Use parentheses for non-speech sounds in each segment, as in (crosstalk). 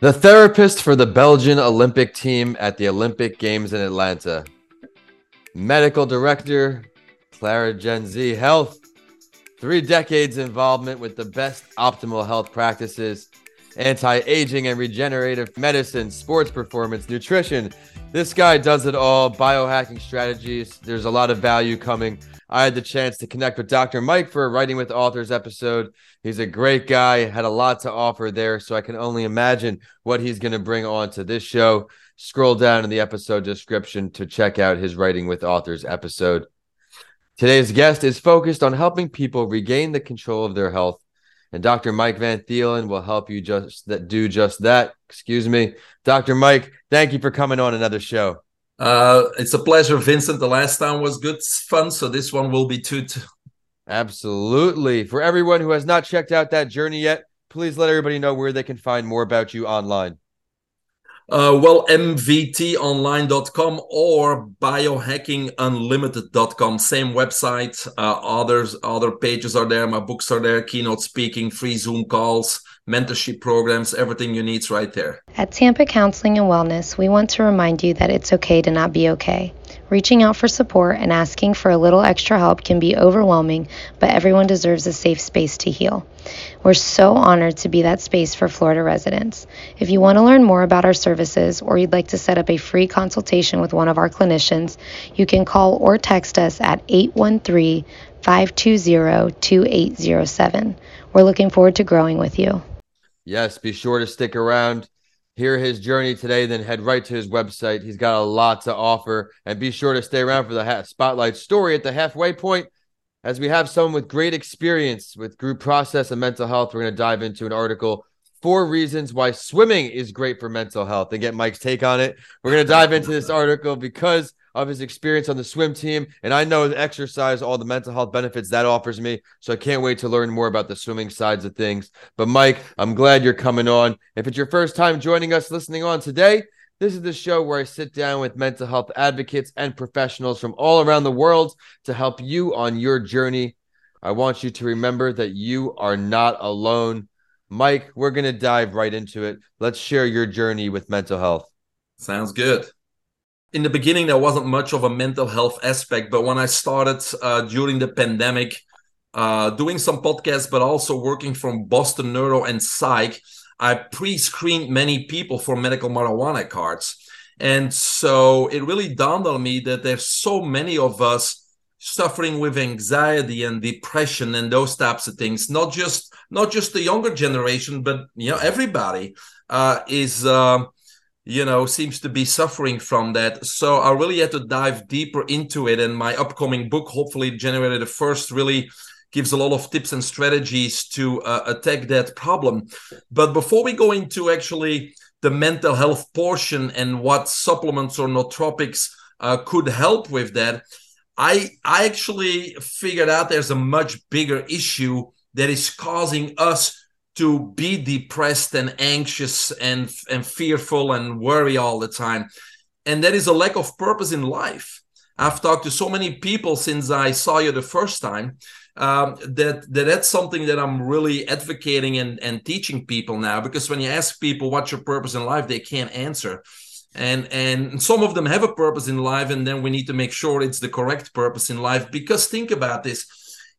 The therapist for the Belgian Olympic team at the Olympic Games in Atlanta. Medical director, ClariGenZ Health. Three decades involvement with the best optimal health practices, anti aging and regenerative medicine, sports performance, nutrition. This guy does it all, biohacking strategies. There's a lot of value coming. I had the chance to connect with Dr. Mike for a Writing with Authors episode. He's a great guy, had a lot to offer there. So I can only imagine what he's going to bring on to this show. Scroll down in the episode description to check out his Writing with Authors episode. Today's guest is focused on helping people regain the control of their health. And Dr. Mike Van Thielen will help you just that do just that. Excuse me. Dr. Mike, thank you for coming on another show. Uh, it's a pleasure, Vincent. The last time was good fun, so this one will be too. T- Absolutely. For everyone who has not checked out that journey yet, please let everybody know where they can find more about you online. Uh, well, mvtonline.com or biohackingunlimited.com. Same website. Uh, others, other pages are there. My books are there. Keynote speaking, free Zoom calls, mentorship programs. Everything you need is right there. At Tampa Counseling and Wellness, we want to remind you that it's okay to not be okay. Reaching out for support and asking for a little extra help can be overwhelming, but everyone deserves a safe space to heal. We're so honored to be that space for Florida residents. If you want to learn more about our services or you'd like to set up a free consultation with one of our clinicians, you can call or text us at 813 520 2807. We're looking forward to growing with you. Yes, be sure to stick around hear his journey today, then head right to his website. He's got a lot to offer. And be sure to stay around for the spotlight story at the halfway point. As we have someone with great experience with group process and mental health, we're going to dive into an article Four Reasons Why Swimming is Great for Mental Health and get Mike's take on it. We're going to dive into this article because of his experience on the swim team. And I know the exercise, all the mental health benefits that offers me. So I can't wait to learn more about the swimming sides of things. But Mike, I'm glad you're coming on. If it's your first time joining us listening on today, this is the show where I sit down with mental health advocates and professionals from all around the world to help you on your journey. I want you to remember that you are not alone. Mike, we're going to dive right into it. Let's share your journey with mental health. Sounds good in the beginning there wasn't much of a mental health aspect but when i started uh, during the pandemic uh, doing some podcasts but also working from boston neuro and psych i pre-screened many people for medical marijuana cards. And so it really dawned on me that there's so many of us suffering with anxiety and depression and those types of things. Not just not just the younger generation but you know everybody uh, is uh, you know, seems to be suffering from that. So I really had to dive deeper into it. And my upcoming book, hopefully generated the first, really gives a lot of tips and strategies to uh, attack that problem. But before we go into actually the mental health portion and what supplements or nootropics uh, could help with that, I I actually figured out there's a much bigger issue that is causing us to be depressed and anxious and and fearful and worry all the time. And that is a lack of purpose in life. I've talked to so many people since i saw you the first time um, that, that that's something that i'm really advocating and, and teaching people now because when you ask people what's your purpose in life they can't answer. And and some of them have a purpose in life and then we need to make sure it's the correct purpose in life. Because think about this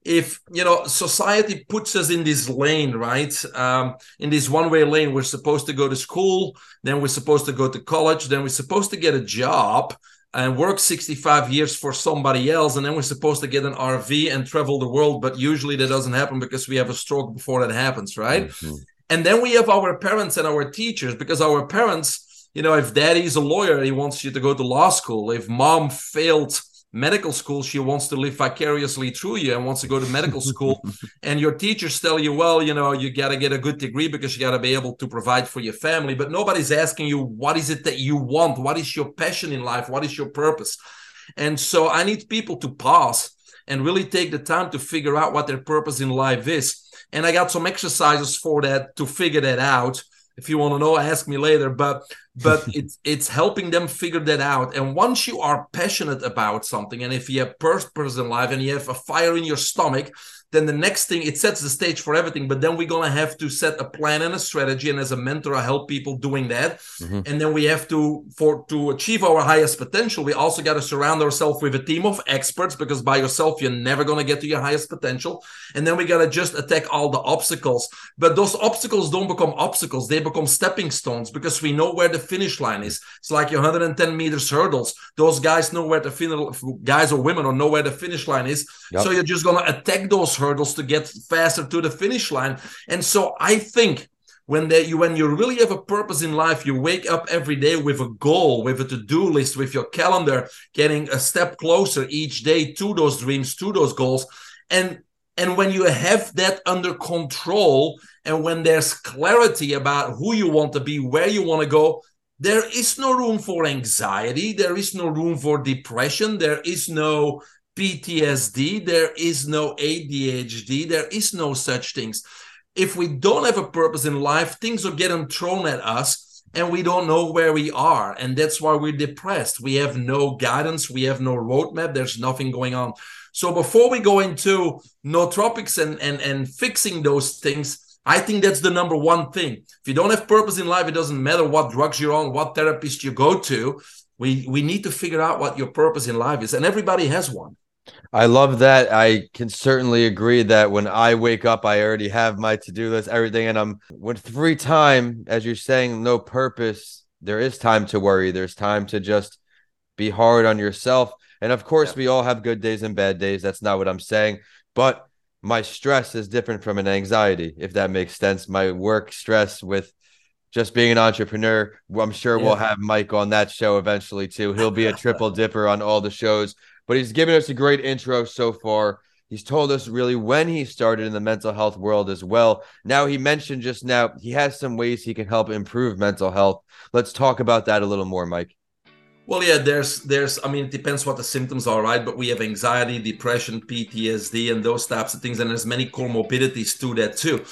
if you know society puts us in this lane right? Um, in this one way lane we're supposed to go to school then we're supposed to go to college then we're supposed to get a job and work 65 years for somebody else and then we're supposed to get an rv and travel the world but usually that doesn't happen because we have a stroke before that happens right? Mm-hmm. and then we have our parents and our teachers because our parents you know if daddy's a lawyer he wants you to go to law school. If mom failed medical school she wants to live vicariously through you and wants to go to medical school. (laughs) And your teachers tell you well you know you got to get a good degree because you got to be able to provide for your family. But nobody's asking you what is it that you want? What is your passion in life? What is your purpose? And so i need people to pause and really take the time to figure out what their purpose in life is. And i got some exercises for that to figure that out. If you want to know ask me later. But but it's it's helping them figure that out. And once you are passionate about something and if you have purpose in life and you have a fire in your stomach then the next thing it sets the stage for everything. But then we're going to have to set a plan and a strategy and as a mentor i help people doing that. Mm-hmm. and then we have to for to achieve our highest potential we also got to surround ourselves with a team of experts because by yourself you're never going to get to your highest potential. And then we got to just attack all the obstacles. But those obstacles don't become obstacles they become stepping stones because we know where the finish line is it's like your 110 meters hurdles those guys know where the finish guys or women or know where the finish line is yep. so you're just going to attack those hurdles to get faster to the finish line. And so I think when that you when you really have a purpose in life, you wake up every day with a goal, with a to-do list, with your calendar, getting a step closer each day to those dreams, to those goals. And and when you have that under control and when there's clarity about who you want to be, where you want to go, there is no room for anxiety. There is no room for depression. There is no PTSD, there is no ADHD, there is no such things. If we don't have a purpose in life, things are getting thrown at us and we don't know where we are. And that's why we're depressed. We have no guidance, we have no roadmap, there's nothing going on. So before we go into nootropics and, and, and fixing those things, I think that's the number one thing. If you don't have purpose in life, it doesn't matter what drugs you're on, what therapist you go to. We we need to figure out what your purpose in life is, and everybody has one. I love that. I can certainly agree that when I wake up, I already have my to do list, everything. And I'm with free time, as you're saying, no purpose, there is time to worry. There's time to just be hard on yourself. And of course, yeah. we all have good days and bad days. That's not what I'm saying. But my stress is different from an anxiety, if that makes sense. My work stress with just being an entrepreneur. I'm sure yeah. we'll have Mike on that show eventually too. He'll be a (laughs) triple dipper on all the shows but he's given us a great intro so far. He's told us really when he started in the mental health world as well. Now, he mentioned just now he has some ways he can help improve mental health. Let's talk about that a little more, Mike. Well, yeah, there's, there's, I mean, it depends what the symptoms are, right? But we have anxiety, depression, PTSD, and those types of things, and there's many comorbidities to that too.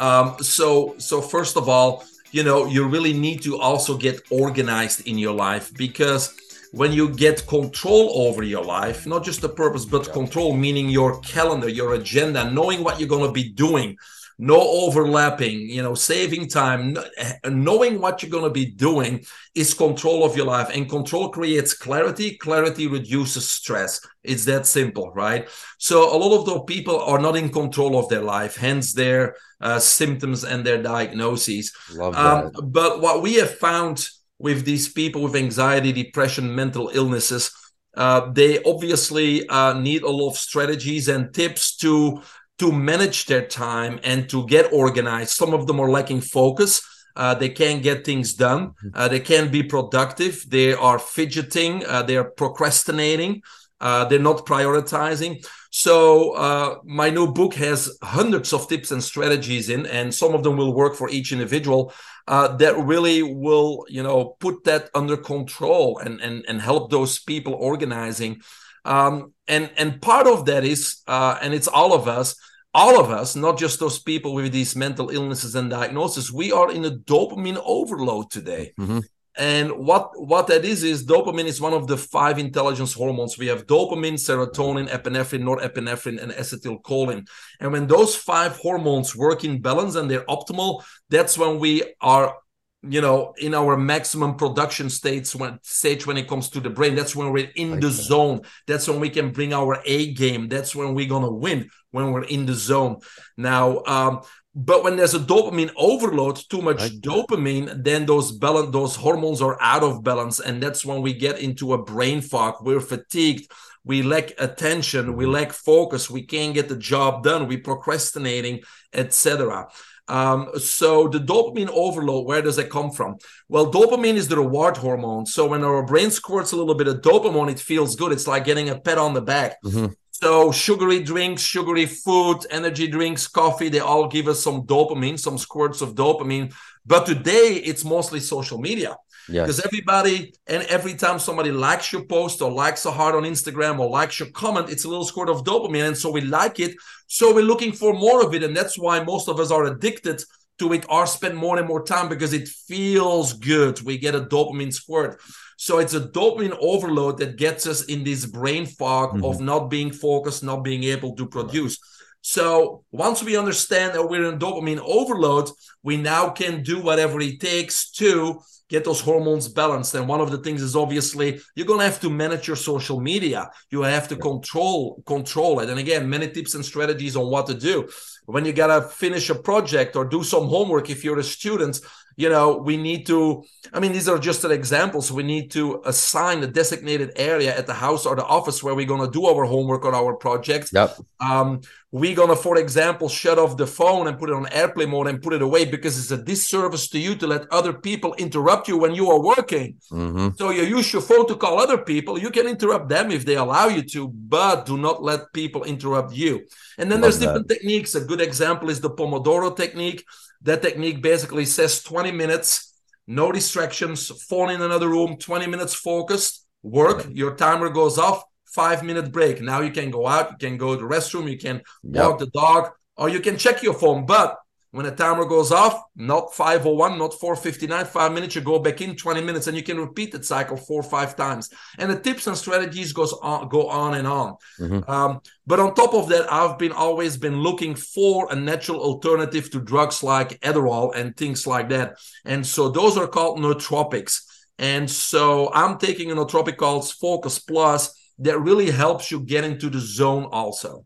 Um, so, so first of all, you know, you really need to also get organized in your life because when you get control over your life, not just the purpose, but yeah. control, meaning your calendar, your agenda, knowing what you're going to be doing, no overlapping, you know, saving time, knowing what you're going to be doing is control of your life. And control creates clarity. Clarity reduces stress. It's that simple, right? So a lot of those people are not in control of their life, hence their uh, symptoms and their diagnoses. Love that. Um, but what we have found with these people with anxiety, depression, mental illnesses. Uh, they obviously uh, need a lot of strategies and tips to to manage their time and to get organized. Some of them are lacking focus. Uh, they can't get things done. Mm-hmm. Uh, they can't be productive. They are fidgeting. Uh, they are procrastinating. Uh, they're not prioritizing. So uh, my new book has hundreds of tips and strategies in, and some of them will work for each individual uh, that really will, you know, put that under control and and and help those people organizing. Um, and and part of that is, uh, and it's all of us, all of us, not just those people with these mental illnesses and diagnoses. We are in a dopamine overload today. Mm-hmm. And what what that is is dopamine is one of the five intelligence hormones. We have dopamine, serotonin, epinephrine, norepinephrine, and acetylcholine. And when those five hormones work in balance and they're optimal, that's when we are you know in our maximum production states when stage when it comes to the brain. That's when we're in the zone. That's when we can bring our a game. That's when we're gonna win when we're in the zone. Now um but when there's a dopamine overload, too much dopamine, then those balance, those hormones are out of balance, and that's when we get into a brain fog. We're fatigued, we lack attention, we mm-hmm. lack focus, we can't get the job done, we're procrastinating, etc. Um, so the dopamine overload, where does it come from? Well, dopamine is the reward hormone. So when our brain squirts a little bit of dopamine, it feels good. It's like getting a pat on the back. Mm-hmm. So sugary drinks, sugary food, energy drinks, coffee, they all give us some dopamine, some squirts of dopamine. But today it's mostly social media. Because yes. everybody and every time somebody likes your post or likes a heart on Instagram or likes your comment, it's a little squirt of dopamine. And so we like it. So we're looking for more of it. And that's why most of us are addicted to it or spend more and more time because it feels good. We get a dopamine squirt. So it's a dopamine overload that gets us in this brain fog mm-hmm. of not being focused, not being able to produce. So once we understand that we're in dopamine overload, we now can do whatever it takes to get those hormones balanced. And one of the things is obviously you're going to have to manage your social media. You have to control control it. And again, many tips and strategies on what to do. When you got to finish a project or do some homework if you're a student, you know we need to i mean these are just examples we need to assign a designated area at the house or the office where we're going to do our homework or our project. Yep. um, we're going to for example shut off the phone and put it on airplane mode and put it away because it's a disservice to you to let other people interrupt you when you are working. Mm-hmm. so you use your phone to call other people. You can interrupt them if they allow you to but do not let people interrupt you. And then Love there's different techniques. A good example is the pomodoro technique that technique basically says 20 minutes, no distractions, phone in another room, 20 minutes focused, work, your timer goes off, five minute break. Now you can go out, you can go to the restroom, you can yep. walk the dog, or you can check your phone. But when a timer goes off, not 501, not 459, five minutes, you go back in 20 minutes and you can repeat that cycle four or five times. And the tips and strategies goes on, go on and on. Mm-hmm. Um, but on top of that, I've been always been looking for a natural alternative to drugs like Adderall and things like that. And so those are called nootropics. And so I'm taking a nootropic called Focus Plus that really helps you get into the zone also.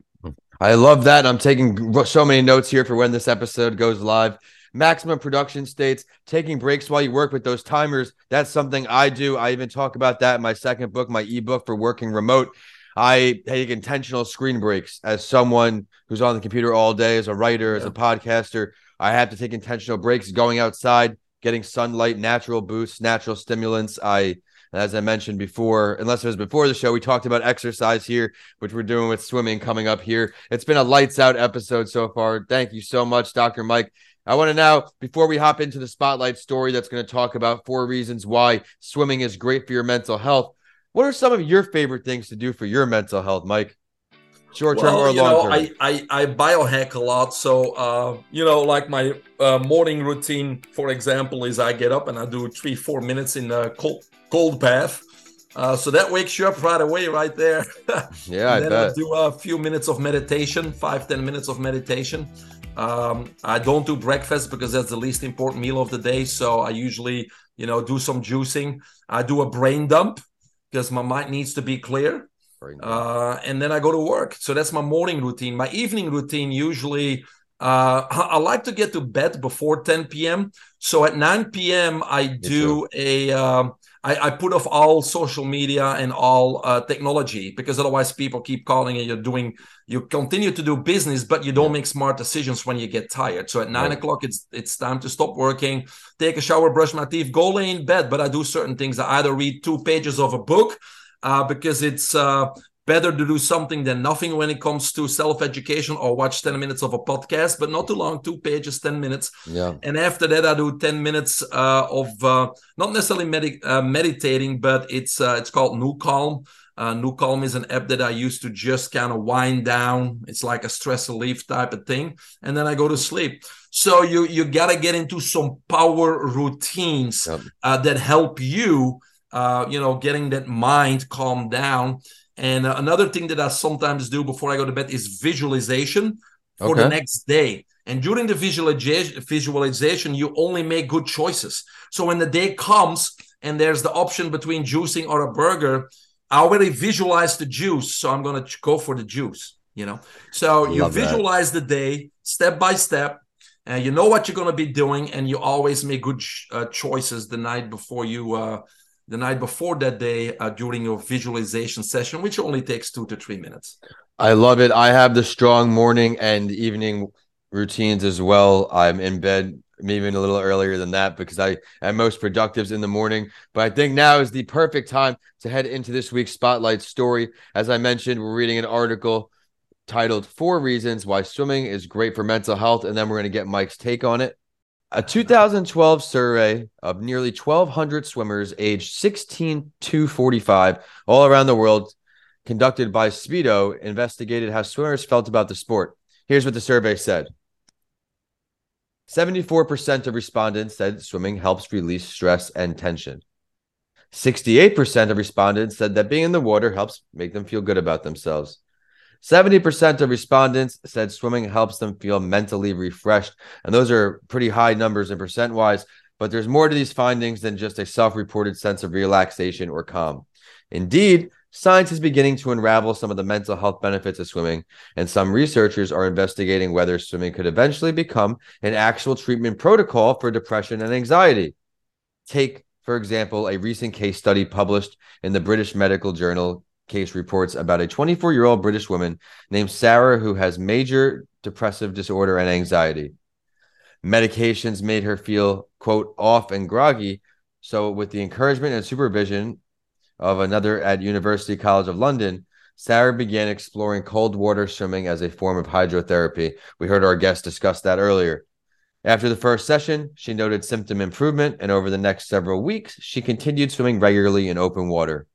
I love that. I'm taking so many notes here for when this episode goes live. Maximum production states taking breaks while you work with those timers. That's something I do. I even talk about that in my second book, my ebook for working remote. I take intentional screen breaks as someone who's on the computer all day, as a writer, yeah. as a podcaster. I have to take intentional breaks, going outside, getting sunlight, natural boosts, natural stimulants. I as I mentioned before, unless it was before the show, we talked about exercise here, which we're doing with swimming coming up here. It's been a lights out episode so far. Thank you so much, Dr. Mike. I want to now, before we hop into the spotlight story that's going to talk about four reasons why swimming is great for your mental health, what are some of your favorite things to do for your mental health, Mike? Short term well, or long term? I, I, I biohack a lot. So, uh, you know, like my uh, morning routine, for example, is I get up and I do three, four minutes in a cold, cold bath. Uh, so that wakes you up right away, right there. (laughs) yeah, I then bet. I do a few minutes of meditation, five ten minutes of meditation. Um, I don't do breakfast because that's the least important meal of the day. So I usually, you know, do some juicing. I do a brain dump because my mind needs to be clear. Uh, and then I go to work. So that's my morning routine. My evening routine usually uh, I like to get to bed before 10 p.m. So at 9 p.m. I do a um, I, I put off all social media and all uh, technology because otherwise people keep calling and you're doing you continue to do business but you don't make smart decisions when you get tired. So at nine right. o'clock it's it's time to stop working take a shower brush my teeth go lay in bed. But i do certain things. I either read two pages of a book uh, because it's uh, better to do something than nothing when it comes to self-education or watch 10 minutes of a podcast but not too long two pages 10 minutes. Yeah. And after that i do 10 minutes uh, of uh, not necessarily med- uh, meditating but it's uh, it's called NuCalm. Uh, NuCalm is an app that i use to just kind of wind down. It's like a stress relief type of thing. And then i go to sleep. So you you got to get into some power routines yep. uh, that help you uh, you know getting that mind calm down and uh, another thing that I sometimes do before I go to bed is visualization for okay. the next day. And during the visualization, visualization, you only make good choices. So when the day comes and there's the option between juicing or a burger, I already visualize the juice, so I'm going to go for the juice. You know, so you visualize that. the day step by step, and you know what you're going to be doing, and you always make good uh, choices the night before you uh, the night before that day uh, during your visualization session, which only takes two to three minutes. I love it. I have the strong morning and evening routines as well. I'm in bed maybe a little earlier than that because I am most productive in the morning. But I think now is the perfect time to head into this week's spotlight story. As I mentioned, we're reading an article titled Four Reasons Why Swimming is Great for Mental Health. And then we're going to get Mike's take on it. A 2012 survey of nearly 1,200 swimmers aged 16 to 45 all around the world, conducted by Speedo, investigated how swimmers felt about the sport. Here's what the survey said 74% of respondents said swimming helps release stress and tension. 68% of respondents said that being in the water helps make them feel good about themselves. 70% of respondents said swimming helps them feel mentally refreshed. And those are pretty high numbers in percent wise, but there's more to these findings than just a self reported sense of relaxation or calm. Indeed, science is beginning to unravel some of the mental health benefits of swimming, and some researchers are investigating whether swimming could eventually become an actual treatment protocol for depression and anxiety. Take, for example, a recent case study published in the British Medical Journal case reports about a 24 year old British woman named Sarah who has major depressive disorder and anxiety. Medications made her feel, quote, off and groggy. So, with the encouragement and supervision of another at University College of London, Sarah began exploring cold water swimming as a form of hydrotherapy. We heard our guest discuss that earlier. After the first session, she noted symptom improvement, and over the next several weeks, she continued swimming regularly in open water.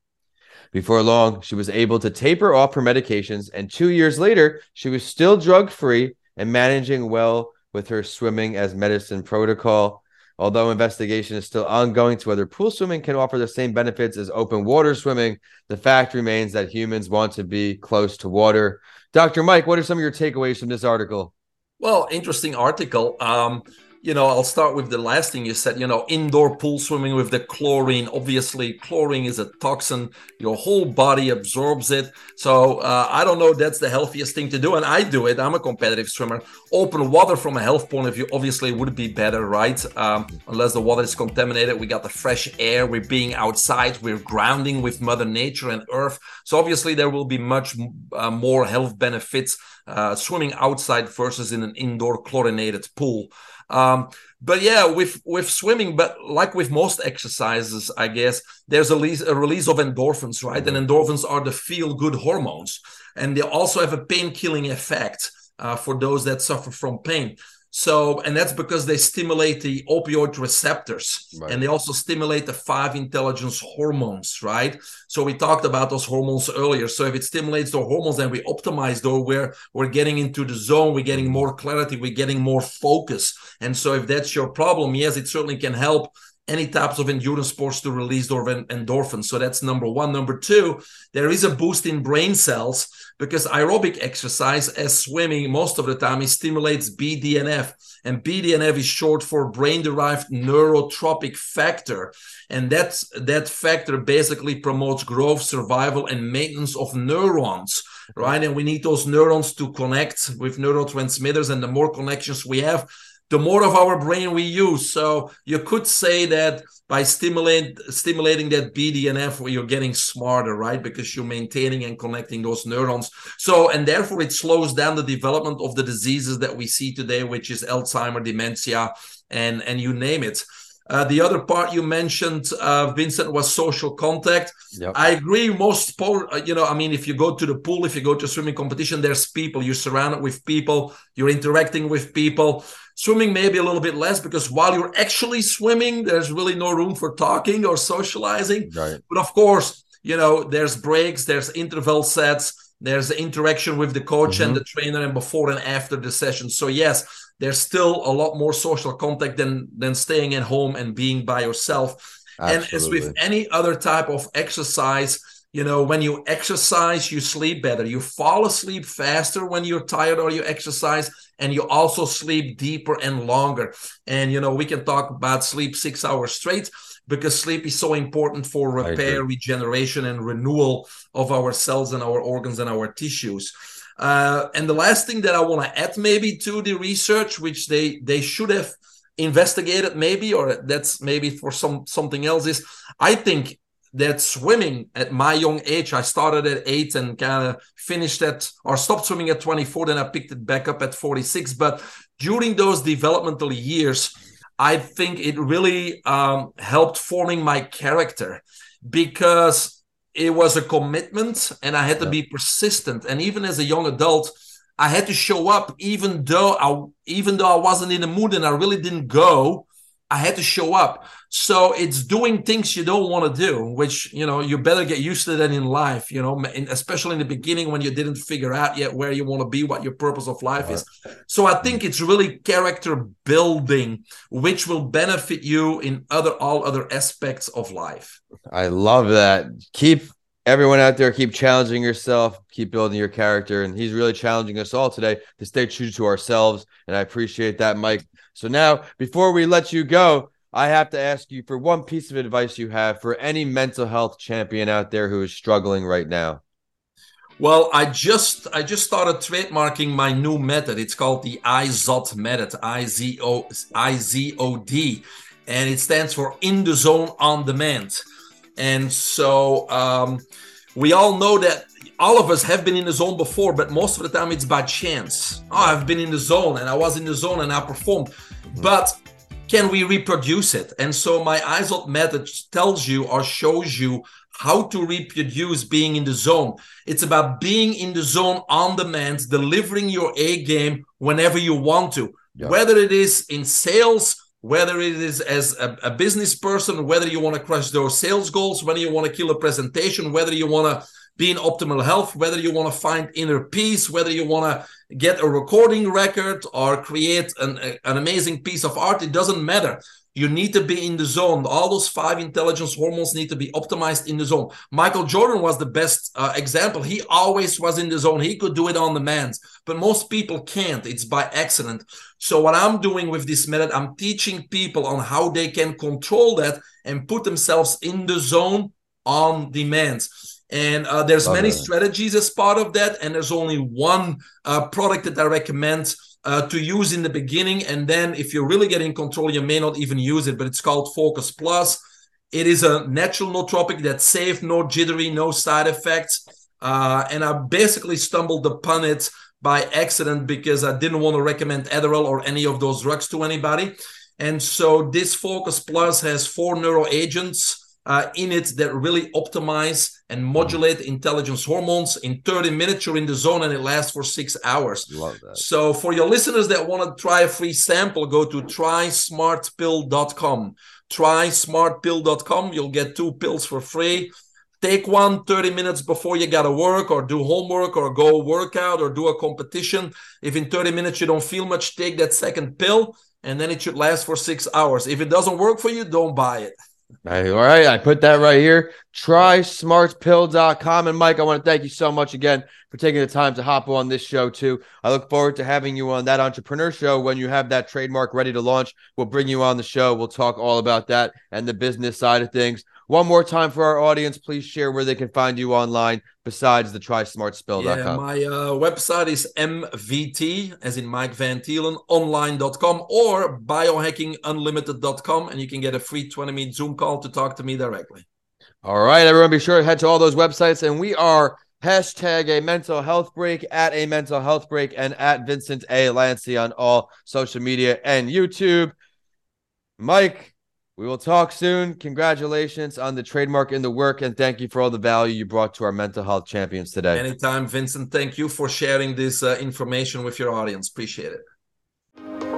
Before long, she was able to taper off her medications, and two years later, she was still drug free and managing well with her swimming as medicine protocol. Although investigation is still ongoing to whether pool swimming can offer the same benefits as open water swimming, the fact remains that humans want to be close to water. Dr. Mike, what are some of your takeaways from this article? Well, interesting article. Um, you know, I'll start with the last thing you said, you know, indoor pool swimming with the chlorine. Obviously, chlorine is a toxin. Your whole body absorbs it. So uh, I don't know that's the healthiest thing to do. And I do it. I'm a competitive swimmer. Open water from a health point of view obviously would be better, right? Um, unless the water is contaminated. We got the fresh air. We're being outside. We're grounding with Mother Nature and Earth. So obviously, there will be much uh, more health benefits uh, swimming outside versus in an indoor chlorinated pool. Um, but yeah, with with swimming, but like with most exercises, I guess there's a release, a release of endorphins, right? And endorphins are the feel good hormones, and they also have a pain killing effect uh, for those that suffer from pain. So, and that's because they stimulate the opioid receptors right. and they also stimulate the five intelligence hormones, right? So we talked about those hormones earlier. So if it stimulates the hormones and we optimize though, we're, we're getting into the zone, we're getting more clarity, we're getting more focus. And so if that's your problem, yes, it certainly can help any types of endurance sports to release endorphins. So that's number one. Number two, there is a boost in brain cells because aerobic exercise, as swimming, most of the time, it stimulates BDNF. And BDNF is short for brain derived neurotrophic factor. And that's, that factor basically promotes growth, survival, and maintenance of neurons, right? And we need those neurons to connect with neurotransmitters. And the more connections we have, the more of our brain we use. So you could say that by stimulate, stimulating that BDNF, you're getting smarter, right? Because you're maintaining and connecting those neurons. So, and therefore it slows down the development of the diseases that we see today, which is Alzheimer, dementia, and, and you name it. Uh, the other part you mentioned, uh, Vincent, was social contact. Yep. I agree. Most, po- uh, you know, I mean, if you go to the pool, if you go to a swimming competition, there's people. You're surrounded with people. You're interacting with people. Swimming maybe a little bit less because while you're actually swimming, there's really no room for talking or socializing. Right. But of course, you know, there's breaks, there's interval sets, there's the interaction with the coach mm-hmm. and the trainer, and before and after the session. So yes, there's still a lot more social contact than than staying at home and being by yourself. Absolutely. And as with any other type of exercise, you know, when you exercise, you sleep better. You fall asleep faster when you're tired or you exercise, and you also sleep deeper and longer. And, you know, we can talk about sleep six hours straight because sleep is so important for repair, regeneration, and renewal of our cells and our organs and our tissues. Uh, and the last thing that I want to add, maybe to the research, which they they should have investigated, maybe, or that's maybe for some something else, is I think that swimming at my young age, I started at eight and kind of finished at or stopped swimming at 24, then I picked it back up at 46. But during those developmental years, I think it really um, helped forming my character because it was a commitment and I had to be persistent. And even as a young adult, I had to show up even though I even though I wasn't in the mood and I really didn't go I had to show up. So it's doing things you don't want to do, which you know you better get used to that in life. You know, especially in the beginning when you didn't figure out yet where you want to be, what your purpose of life is. So I think it's really character building, which will benefit you in other all other aspects of life. I love that. Keep everyone out there keep challenging yourself keep building your character and he's really challenging us all today to stay true to ourselves and i appreciate that mike so now before we let you go i have to ask you for one piece of advice you have for any mental health champion out there who is struggling right now well, I just I just started trademarking my new method. It's called the IZOD method, I Z O I Z O D, and it stands for in the zone on demand. And so um, we all know that all of us have been in the zone before, but most of the time it's by chance. Oh, I've been in the zone and I was in the zone and I performed. But can we reproduce it? And so my IZOD method tells you or shows you how to reproduce being in the zone. It's about being in the zone on demand, delivering your A game whenever you want to, yeah. whether it is in sales whether it is as a, a, business person, whether you want to crush those sales goals, whether you want to kill a presentation, whether you want to be in optimal health, whether you want to find inner peace, whether you want to get a recording record or create an, an amazing piece of art, it doesn't matter. You need to be in the zone. All those five intelligence hormones need to be optimized in the zone. Michael Jordan was the best uh, example. He always was in the zone. He could do it on demand, but most people can't. It's by accident. So, what I'm doing with this method, I'm teaching people on how they can control that and put themselves in the zone on demand and uh, there's Love many that. strategies as part of that and there's only one uh, product that i recommend uh, to use in the beginning. And then if you're really getting control, you may not even use it, but it's called Focus Plus. It is a natural nootropic that's safe, no jittery, no side effects. Uh, and I basically stumbled upon it by accident because I didn't want to recommend Adderall or any of those drugs to anybody. And so this Focus Plus has four neuro agents uh, in it that really optimize and modulate intelligence hormones. In 30 minutes, you're in the zone and it lasts for six hours. Love that. So, for your listeners that want to try a free sample, go to trysmartpill.com. Trysmartpill.com. You'll get two pills for free. Take one 30 minutes before you got to work or do homework or go workout or do a competition. If in 30 minutes you don't feel much, take that second pill and then it should last for six hours. If it doesn't work for you, don't buy it. All right, I put that right here. TrySmartPill.com. And Mike, I want to thank you so much again for taking the time to hop on this show, too. I look forward to having you on that entrepreneur show when you have that trademark ready to launch. We'll bring you on the show. We'll talk all about that and the business side of things. One more time for our audience, please share where they can find you online besides the trysmartspill.com. Yeah, my uh, website is MVT, as in Mike Van Thielen, online.com or biohackingunlimited.com, and you can get a free 20 minute Zoom call to talk to me directly. All right, everyone, be sure to head to all those websites, and we are hashtag a mental health break at a mental health break and at Vincent A. Lanci on all social media and YouTube. Mike, we will talk soon. Congratulations on the trademark in the work, and thank you for all the value you brought to our mental health champions today. Anytime, Vincent. Thank you for sharing this uh, information with your audience. Appreciate it.